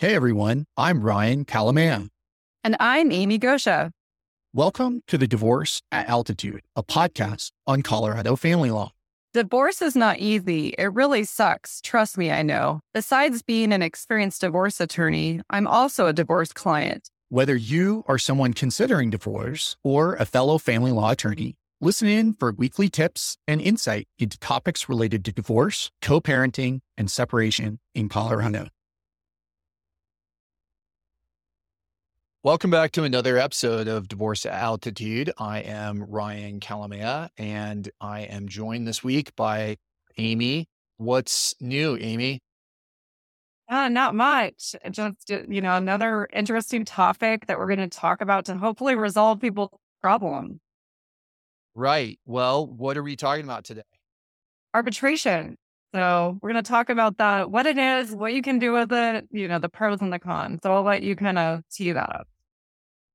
Hey everyone, I'm Ryan Kalamaya. And I'm Amy Goscha. Welcome to the Divorce at Altitude, a podcast on Colorado family law. Divorce is not easy. It really sucks. Trust me, I know. Besides being an experienced divorce attorney, I'm also a divorce client. Whether you are someone considering divorce or a fellow family law attorney, listen in for weekly tips and insight into topics related to divorce, co parenting, and separation in Colorado. Welcome back to another episode of Divorce Altitude. I am Ryan Kalamaya, and I am joined this week by Amy. What's new, Amy? Uh, not much. Just, you know, another interesting topic that we're going to talk about to hopefully resolve people's problem. Right. Well, what are we talking about today? Arbitration. So we're going to talk about that, what it is, what you can do with it, you know, the pros and the cons. So I'll let you kind of tee that up.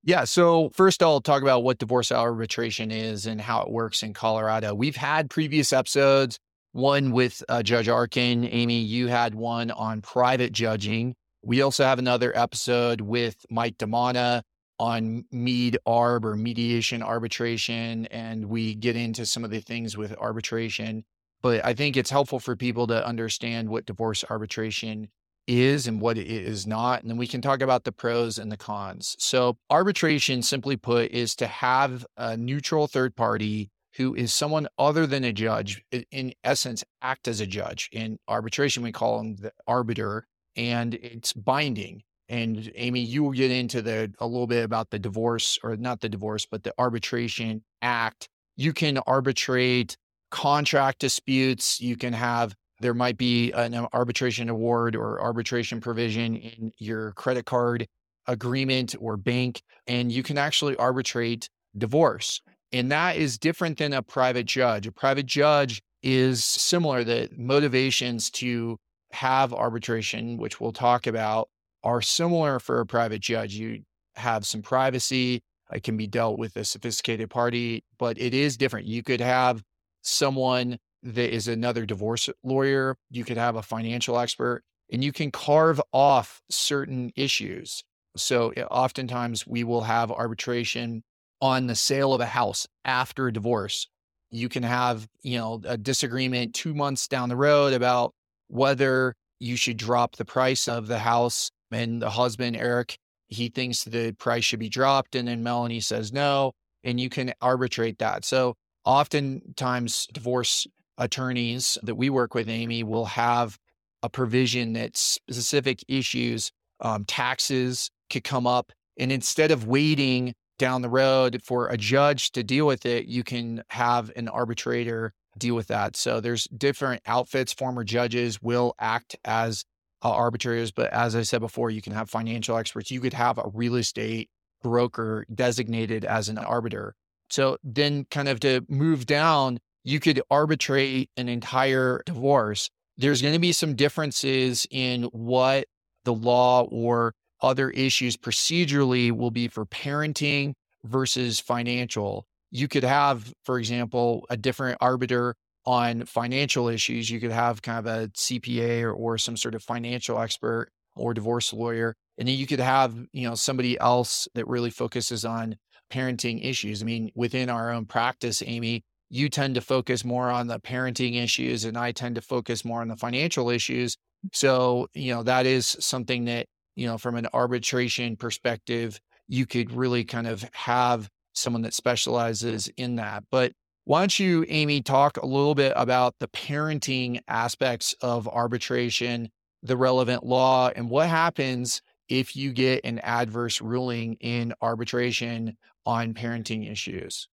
Yeah. So first, I'll talk about what divorce arbitration is and how it works in Colorado. We've had previous episodes one with uh, Judge Arkin. Amy, you had one on private judging. We also have another episode with Mike DiManna on MEAD ARB or mediation arbitration. And we get into some of the things with arbitration. But I think it's helpful for people to understand what divorce arbitration is and what it is not. And then we can talk about the pros and the cons. So, arbitration, simply put, is to have a neutral third party who is someone other than a judge, in essence, act as a judge. In arbitration, we call them the arbiter, and it's binding. And Amy, you will get into the a little bit about the divorce, or not the divorce, but the arbitration act. You can arbitrate contract disputes. You can have there might be an arbitration award or arbitration provision in your credit card agreement or bank, and you can actually arbitrate divorce. And that is different than a private judge. A private judge is similar. The motivations to have arbitration, which we'll talk about, are similar for a private judge. You have some privacy. It can be dealt with a sophisticated party, but it is different. You could have someone that is another divorce lawyer. You could have a financial expert, and you can carve off certain issues. So, eh, oftentimes, we will have arbitration on the sale of a house after a divorce. You can have, you know, a disagreement two months down the road about whether you should drop the price of the house. And the husband, Eric, he thinks the price should be dropped. And then Melanie says no. And you can arbitrate that. So oftentimes, divorce attorneys that we work with, Amy, will have a provision that specific issues, um, taxes could come up. And instead of waiting down the road for a judge to deal with it, you can have an arbitrator deal with that. So there's different outfits. Former judges will act as uh, arbitrators, but as I said before, you can have financial experts. You could have a real estate broker designated as an arbiter. So then, kind of to move down, you could arbitrate an entire divorce. There's going to be some differences in what the law or other issues procedurally will be for parenting versus financial. You could have, for example, a different arbiter on financial issues. You could have kind of a CPA or, or some sort of financial expert or divorce lawyer. And then you could have, you know, somebody else that really focuses on parenting issues. I mean, within our own practice, Amy, you tend to focus more on the parenting issues and I tend to focus more on the financial issues. So, you know, that is something that you know, from an arbitration perspective, you could really kind of have someone that specializes in that. But why don't you, Amy, talk a little bit about the parenting aspects of arbitration, the relevant law, and what happens if you get an adverse ruling in arbitration on parenting issues?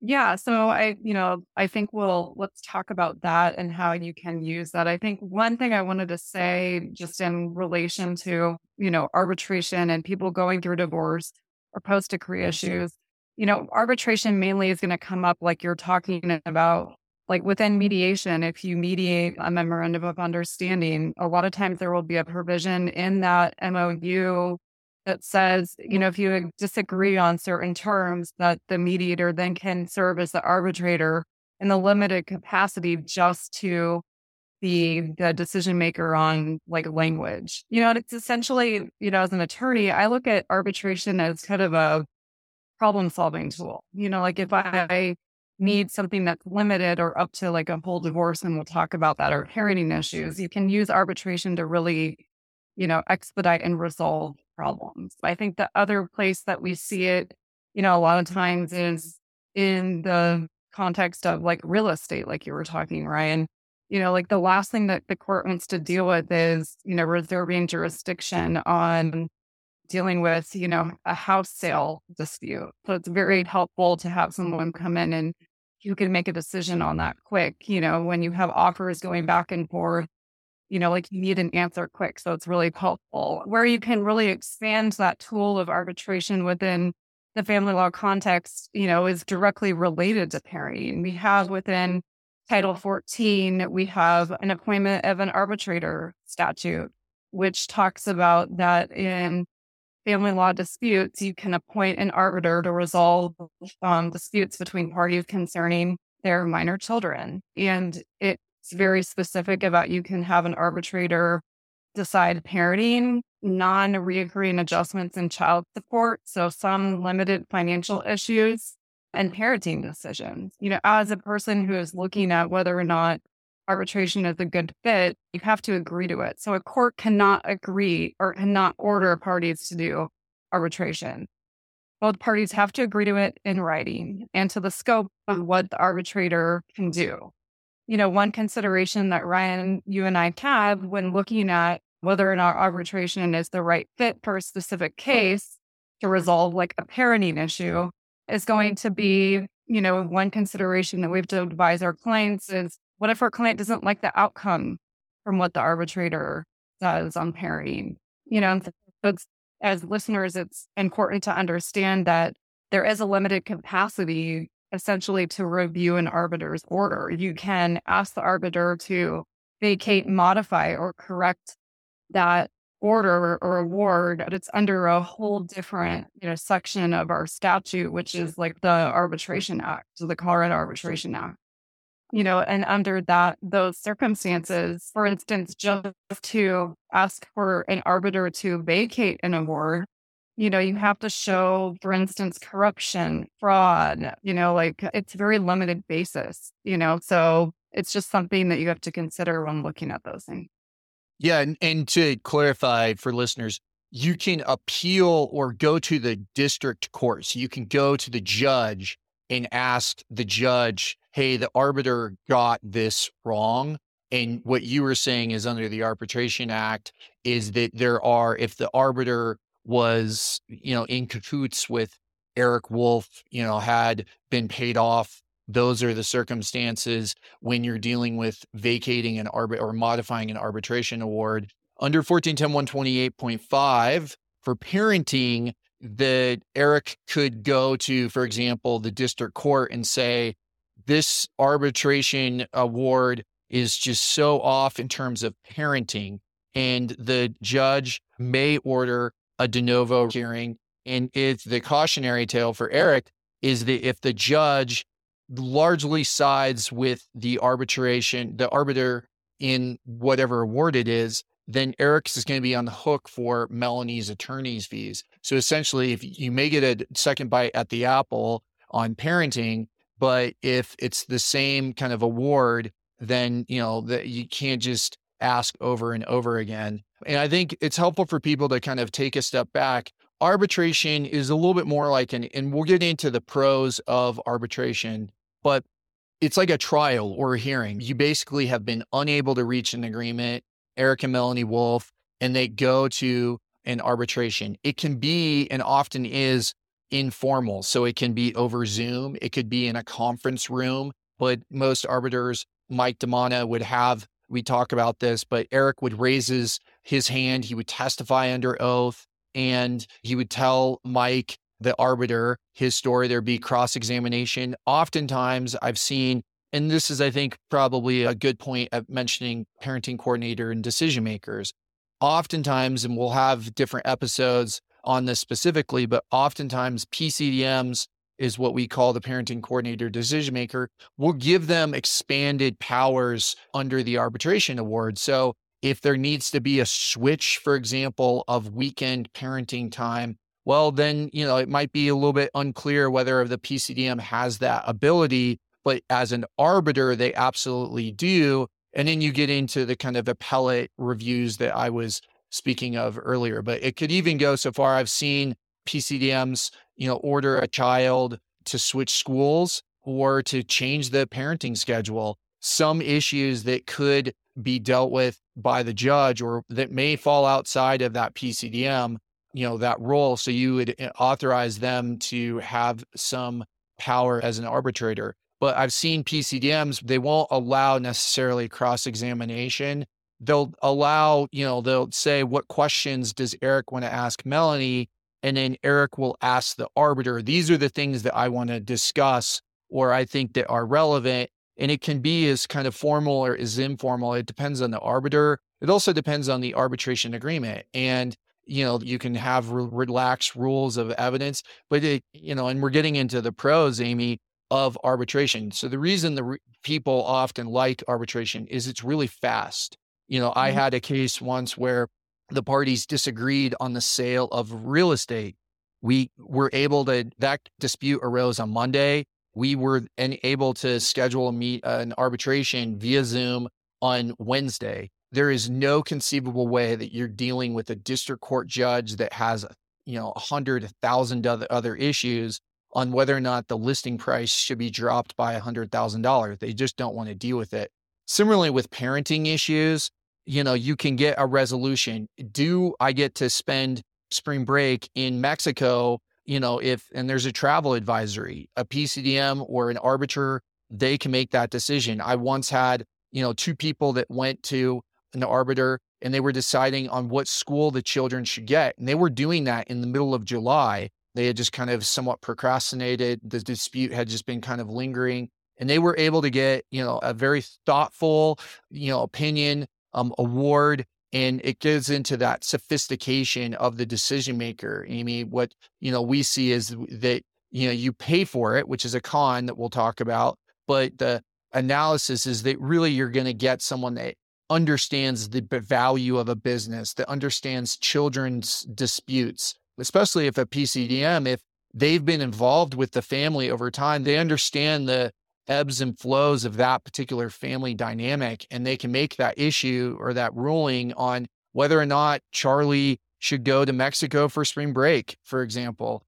Yeah. So I, you know, I think we'll let's talk about that and how you can use that. I think one thing I wanted to say just in relation to, you know, arbitration and people going through divorce or post decree issues, you know, arbitration mainly is going to come up like you're talking about, like within mm-hmm. mediation. If you mediate a memorandum of understanding, a lot of times there will be a provision in that MOU that says, you know, if you disagree on certain terms, that the mediator then can serve as the arbitrator in the limited capacity just to be the decision maker on like language. You know, it's essentially, you know, as an attorney, I look at arbitration as kind of a problem solving tool. You know, like if I need something that's limited or up to like a whole divorce, and we'll talk about that, or parenting issues, you can use arbitration to really, you know, expedite and resolve problems. I think the other place that we see it, you know, a lot of times is in the context of like real estate, like you were talking, Ryan. You know, like the last thing that the court wants to deal with is, you know, reserving jurisdiction on dealing with, you know, a house sale dispute. So it's very helpful to have someone come in and you can make a decision on that quick. You know, when you have offers going back and forth, you know, like you need an answer quick. So it's really helpful. Where you can really expand that tool of arbitration within the family law context, you know, is directly related to parenting. We have within Title 14, we have an appointment of an arbitrator statute, which talks about that in family law disputes, you can appoint an arbiter to resolve um, disputes between parties concerning their minor children. And it's very specific about you can have an arbitrator decide parenting, non reoccurring adjustments in child support. So some limited financial issues and parenting decisions. You know, as a person who is looking at whether or not arbitration is a good fit, you have to agree to it. So a court cannot agree or cannot order parties to do arbitration. Both parties have to agree to it in writing and to the scope of what the arbitrator can do. You know, one consideration that Ryan, you and I have when looking at whether or not arbitration is the right fit for a specific case to resolve like a parenting issue is going to be, you know, one consideration that we have to advise our clients is what if our client doesn't like the outcome from what the arbitrator does on parenting? You know, so as listeners, it's important to understand that there is a limited capacity essentially to review an arbiter's order. You can ask the arbiter to vacate, modify, or correct that order or award, but it's under a whole different, you know, section of our statute, which is like the Arbitration Act, so the Colorado Arbitration Act you know, and under that, those circumstances, for instance, just to ask for an arbiter to vacate an award, you know, you have to show, for instance, corruption, fraud, you know, like it's very limited basis, you know, so it's just something that you have to consider when looking at those things. Yeah. And, and to clarify for listeners, you can appeal or go to the district court. So you can go to the judge and ask the judge hey, the arbiter got this wrong. And what you were saying is under the Arbitration Act is that there are, if the arbiter was, you know, in cahoots with Eric Wolf, you know, had been paid off, those are the circumstances when you're dealing with vacating an arbit or modifying an arbitration award. Under 1410 128.5 for parenting, that Eric could go to, for example, the district court and say, this arbitration award is just so off in terms of parenting. And the judge may order a de novo hearing. And it's the cautionary tale for Eric is that if the judge largely sides with the arbitration, the arbiter in whatever award it is, then Eric is going to be on the hook for Melanie's attorney's fees. So essentially, if you may get a second bite at the apple on parenting, but if it's the same kind of award, then you know that you can't just ask over and over again. And I think it's helpful for people to kind of take a step back. Arbitration is a little bit more like an, and we'll get into the pros of arbitration, but it's like a trial or a hearing. You basically have been unable to reach an agreement, Eric and Melanie Wolf, and they go to an arbitration. It can be and often is informal. So it can be over Zoom, it could be in a conference room, but most arbiters, Mike DiManna would have, we talk about this, but Eric would raise his, his hand, he would testify under oath, and he would tell Mike, the arbiter, his story. There'd be cross examination. Oftentimes, I've seen, and this is, I think, probably a good point of mentioning parenting coordinator and decision makers. Oftentimes, and we'll have different episodes on this specifically, but oftentimes PCDMs is what we call the parenting coordinator decision maker, will give them expanded powers under the arbitration award. So if there needs to be a switch, for example, of weekend parenting time, well, then, you know, it might be a little bit unclear whether the PCDM has that ability, but as an arbiter, they absolutely do. And then you get into the kind of appellate reviews that I was speaking of earlier. But it could even go so far. I've seen PCDMs, you know, order a child to switch schools or to change the parenting schedule. Some issues that could be dealt with by the judge or that may fall outside of that PCDM, you know, that role. So you would eh, authorize them to have some power as an arbitrator. But I've seen PCDMs, they won't allow necessarily cross examination they'll allow, you know, they'll say, what questions does Eric want to ask Melanie? And then Eric will ask the arbiter, these are the things that I want to discuss or I think that are relevant. And it can be as kind of formal or as informal. It depends on the arbiter. It also depends on the arbitration agreement. And, you know, you can have re- relaxed rules of evidence, but it, you know, and we're getting into the pros, Amy, of arbitration. So the reason the re- people often like arbitration is it's really fast. You know, I mm-hmm. had a case once where the parties disagreed on the sale of real estate. We were able to, that dispute arose on Monday. We were able to schedule a meet uh, an arbitration via Zoom on Wednesday. There is no conceivable way that you're dealing with a district court judge that has, you know, a hundred, a thousand other, other issues on whether or not the listing price should be dropped by a hundred thousand dollars. They just don't want to deal with it. Similarly, with parenting issues, you know, you can get a resolution. Do I get to spend spring break in Mexico? You know, if, and there's a travel advisory, a PCDM or an arbiter, they can make that decision. I once had, you know, two people that went to an arbiter and they were deciding on what school the children should get. And they were doing that in the middle of July. They had just kind of somewhat procrastinated. The dispute had just been kind of lingering. And they were able to get, you know, a very thoughtful, you know, opinion um, award and it goes into that sophistication of the decision maker amy. What you know we see is that you know you pay for it which is a con that we'll talk about but the analysis is that really you're going to get someone that understands the value of a business that understands children's disputes especially if a pcdm if they've been involved with the family over time they understand the ebbs and flows of that particular family dynamic. And they can make that issue or that ruling on whether or not Charlie should go to Mexico for spring break, for example.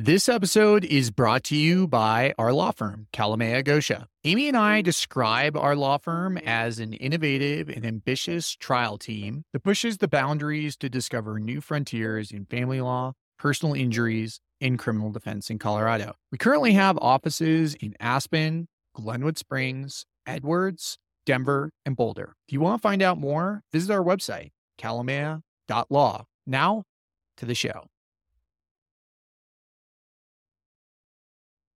This episode is brought to you by our law firm, Kalamaya Goscha. Amy and I describe our law firm as an innovative and ambitious trial team that pushes the boundaries to discover new frontiers in family law, personal injuries, in criminal defense in Colorado. We currently have offices in Aspen, Glenwood Springs, Edwards, Denver, and Boulder. If you want to find out more, visit our website, kalamaya.law. Now to the show.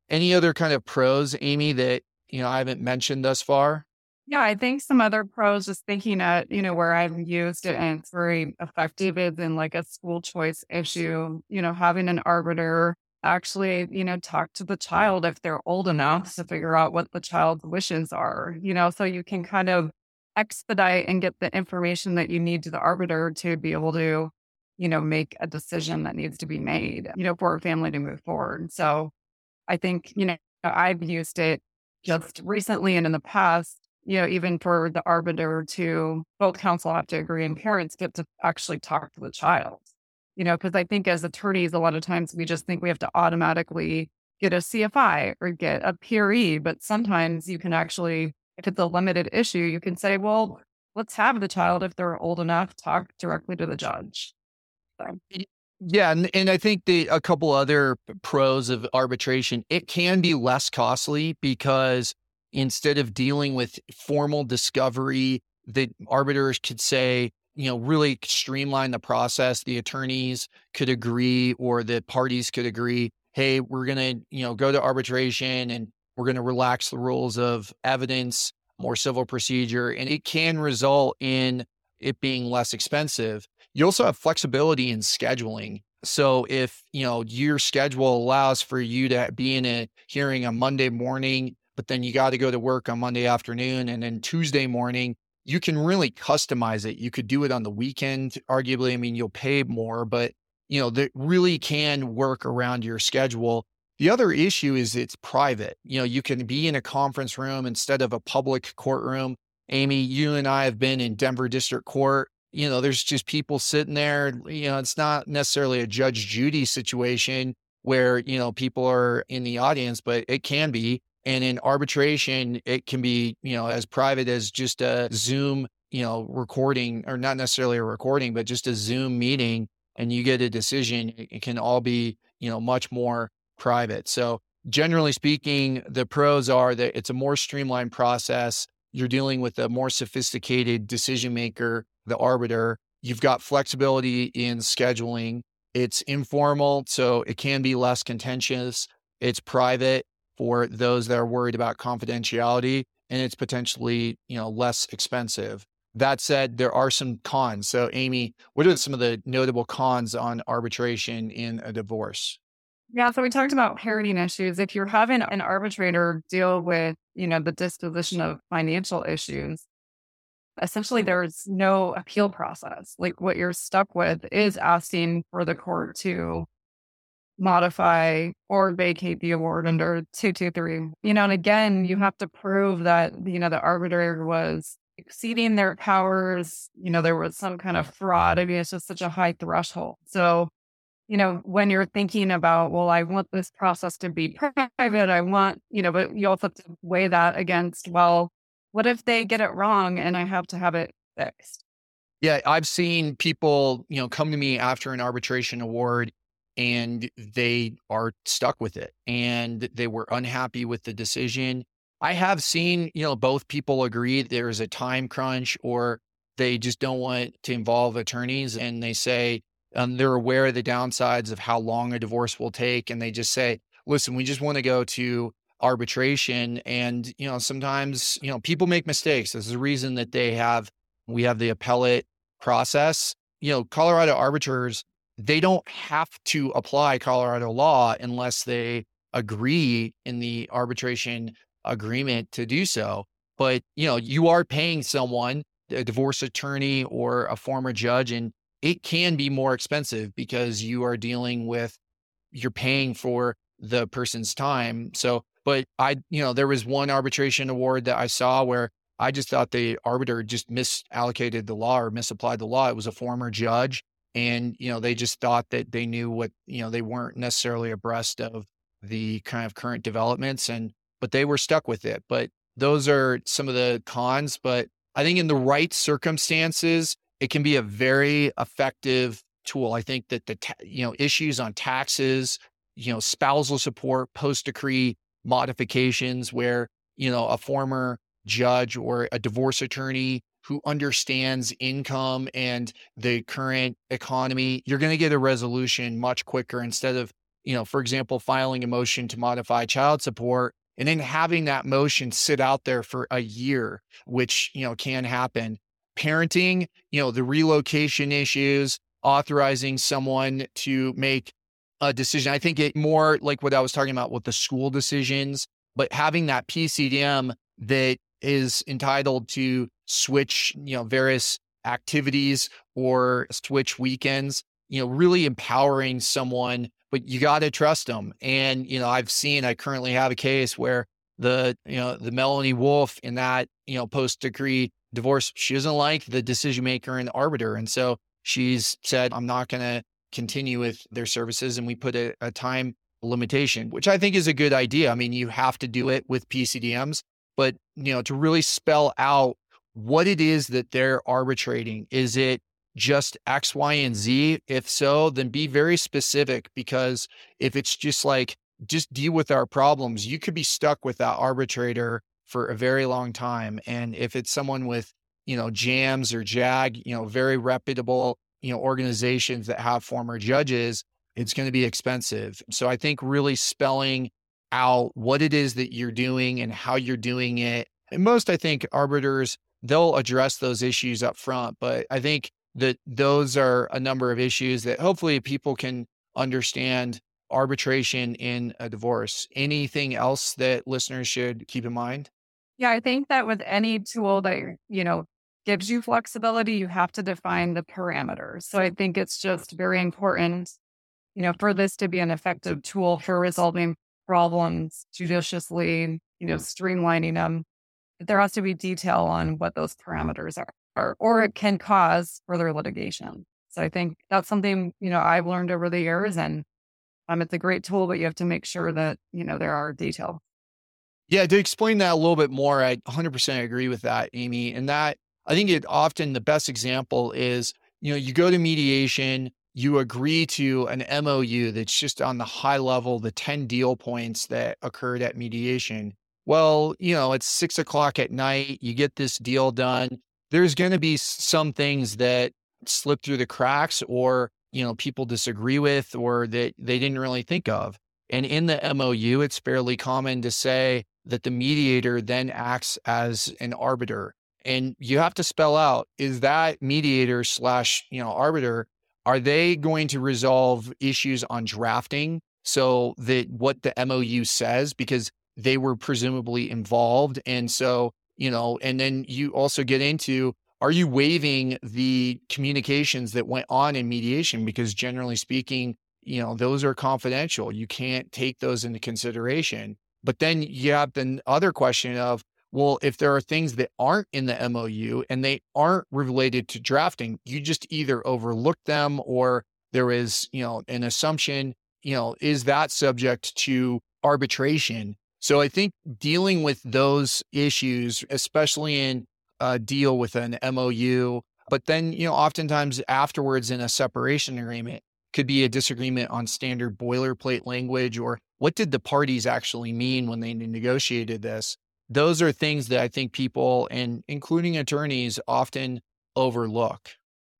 Any other kind of pros, Amy, that you know I haven't mentioned thus far? Yeah, I think some other pros, just thinking at, you know, where I've used it and it's very effective is in like a school choice issue, you know, having an arbiter actually, you know, talk to the child if they're old enough to figure out what the child's wishes are, you know, so you can kind of expedite and get the information that you need to the arbiter to be able to, you know, make a decision that needs to be made, you know, for a family to move forward. So I think, you know, I've used it just recently and in the past you know, even for the arbiter to both counsel have to agree and parents get to actually talk to the child. You know, because I think as attorneys, a lot of times we just think we have to automatically get a CFI or get a PRE, but sometimes you can actually, if it's a limited issue, you can say, well, let's have the child, if they're old enough, talk directly to the judge. So. Yeah, and, and I think the a couple other pros of arbitration, it can be less costly because instead of dealing with formal discovery, the arbiters could say, you know, really streamline the process. The attorneys could agree or the parties could agree, hey, we're going to, you know, go to arbitration and we're going to relax the rules of evidence, more civil procedure, and it can result in it being less expensive. You also have flexibility in scheduling. So if, you know, your schedule allows for you to be in a hearing on Monday morning, but then you got to go to work on Monday afternoon and then Tuesday morning, you can really customize it. You could do it on the weekend, arguably. I mean, you'll pay more, but you know, that really can work around your schedule. The other issue is it's private. You know, you can be in a conference room instead of a public courtroom. Amy, you and I have been in Denver District Court you know, there's just people sitting there. You know, it's not necessarily a Judge Judy situation where, you know, people are in the audience, but it can be. And in arbitration, it can be, you know, as private as just a Zoom, you know, recording or not necessarily a recording, but just a Zoom meeting and you get a decision. It can all be, you know, much more private. So, generally speaking, the pros are that it's a more streamlined process. You're dealing with a more sophisticated decision maker the arbiter. You've got flexibility in scheduling. It's informal, so it can be less contentious. It's private for those that are worried about confidentiality, and it's potentially, you know, less expensive. That said, there are some cons. So, Amy, what are some of the notable cons on arbitration in a divorce? Yeah, so we talked about parenting issues. If you're having an arbitrator deal with, you know, the disposition of financial issues, essentially hmm. there's no appeal process. Like what you're stuck with is asking for the court to modify or vacate the award under 223. You know, and again, you mm-hmm. have to prove that, you know, the arbitrator was exceeding their powers, you know, there was some kind of fraud. I mean, it's just such a high threshold. So, you know, when you're thinking about, well, I want this process to be private, I want, you know, but you also have to weigh that against, well, what if they get it wrong and I have to have it fixed? Yeah, I've seen people, you know, come to me after an arbitration award and they are stuck with it and they were unhappy with the decision. I have seen, you know, both people agree there's a time crunch or they just don't want to involve attorneys and they say um, they're aware of the downsides of how long a divorce will take and they just say, listen, we just want to go to arbitration. And, you know, sometimes, you know, people make mistakes. There's a reason that they have, we have the appellate process. You know, Colorado arbiters, they don't have to apply Colorado law unless they agree in the arbitration agreement to do so. But, you know, you are paying someone, a divorce attorney or a former judge, and it can be more expensive because you are dealing with, you're paying for the person's time. So but I, you know, there was one arbitration award that I saw where I just thought the arbiter just misallocated the law or misapplied the law. It was a former judge. And, you know, they just thought that they knew what, you know, they weren't necessarily abreast of the kind of current developments and, but they were stuck with it. But those are some of the cons. But I think in the right circumstances, it can be a very effective tool. I think that the, ta- you know, issues on taxes, you know, spousal support, post decree modifications where, you know, a former judge or a divorce attorney who understands income and the current economy, you're going to get a resolution much quicker instead of, you know, for example, filing a motion to modify child support and then having that motion sit out there for a year, which, you know, can happen. Parenting, you know, the relocation issues, authorizing someone to make a decision. I think it more like what I was talking about with the school decisions, but having that PCDM that is entitled to switch, you know, various activities or switch weekends, you know, really empowering someone, but you got to trust them. And, you know, I've seen, I currently have a case where the, you know, the Melanie Wolf in that, you know, post decree divorce, she doesn't like the decision maker and the arbiter. And so she's said, I'm not going to continue with their services and we put a, a time limitation, which I think is a good idea. I mean, you have to do it with PCDMs, but you know, to really spell out what it is that they're arbitrating. Is it just X, Y, and Z? If so, then be very specific because if it's just like, just deal with our problems, you could be stuck with that arbitrator for a very long time. And if it's someone with, you know, JAMS or JAG, you know, very reputable you know organizations that have former judges it's going to be expensive so i think really spelling out what it is that you're doing and how you're doing it and most i think arbiters they'll address those issues up front but i think that those are a number of issues that hopefully people can understand arbitration in a divorce. Anything else that listeners should keep in mind? Yeah, I think that with any tool that, you know, gives you flexibility, you have to define the parameters. So I think it's just very important, you know, for this to be an effective tool for resolving problems judiciously, you know, streamlining them. There has to be detail on what those parameters are, or, or it can cause further litigation. So I think that's something, you know, I've learned over the years and um, it's a great tool, but you have to make sure that, you know, there are detail. Yeah, to explain that a little bit more, I 100% agree with that, Amy. And that I think it often the best example is, you know, you go to mediation, you agree to an MOU that's just on the high level, the 10 deal points that occurred at mediation. Well, you know, it's six o'clock at night, you get this deal done. There's going to be some things that slip through the cracks or, you know, people disagree with or that they didn't really think of. And in the MOU, it's fairly common to say that the mediator then acts as an arbiter. And you have to spell out is that mediator slash, you know, arbiter, are they going to resolve issues on drafting so that what the MOU says, because they were presumably involved. And so, you know, and then you also get into are you waiving the communications that went on in mediation? Because generally speaking, you know, those are confidential. You can't take those into consideration. But then you have the other question of, well, if there are things that aren't in the MOU and they aren't related to drafting, you just either overlook them or there is, you know, an assumption, you know, is that subject to arbitration? So I think dealing with those issues, especially in a deal with an MOU, but then, you know, oftentimes afterwards in a separation agreement could be a disagreement on standard boilerplate language or what did the parties actually mean when they negotiated this? Those are things that I think people and including attorneys often overlook.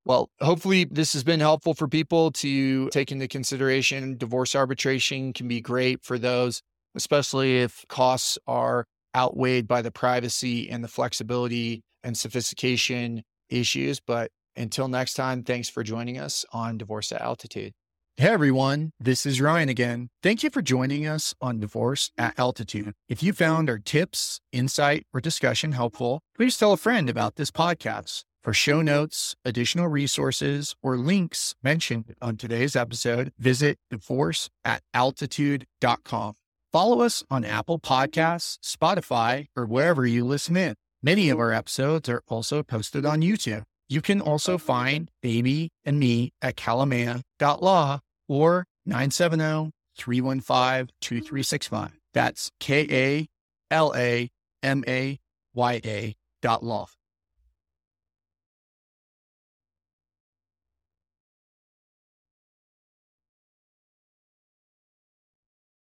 Well, hopefully this has been helpful for people to take into consideration. Divorce arbitration can be great for those, especially if costs are outweighed by the privacy and the flexibility and sophistication issues. But until next time, thanks for joining us on Divorce at Altitude. Hey everyone, this is Ryan again. Thank you for joining us on Divorce at Altitude. If you found our tips, insight, or discussion helpful, please tell a friend about this podcast. For show notes, additional resources, or links mentioned on today's episode, visit divorce at altitude.com. Follow us on Apple Podcasts, Spotify, or wherever you listen in. Many of our episodes are also posted on YouTube. You can also find Amy and me at kalamaya.law or 970 315 2365. That's K A L A M A Y A dot law.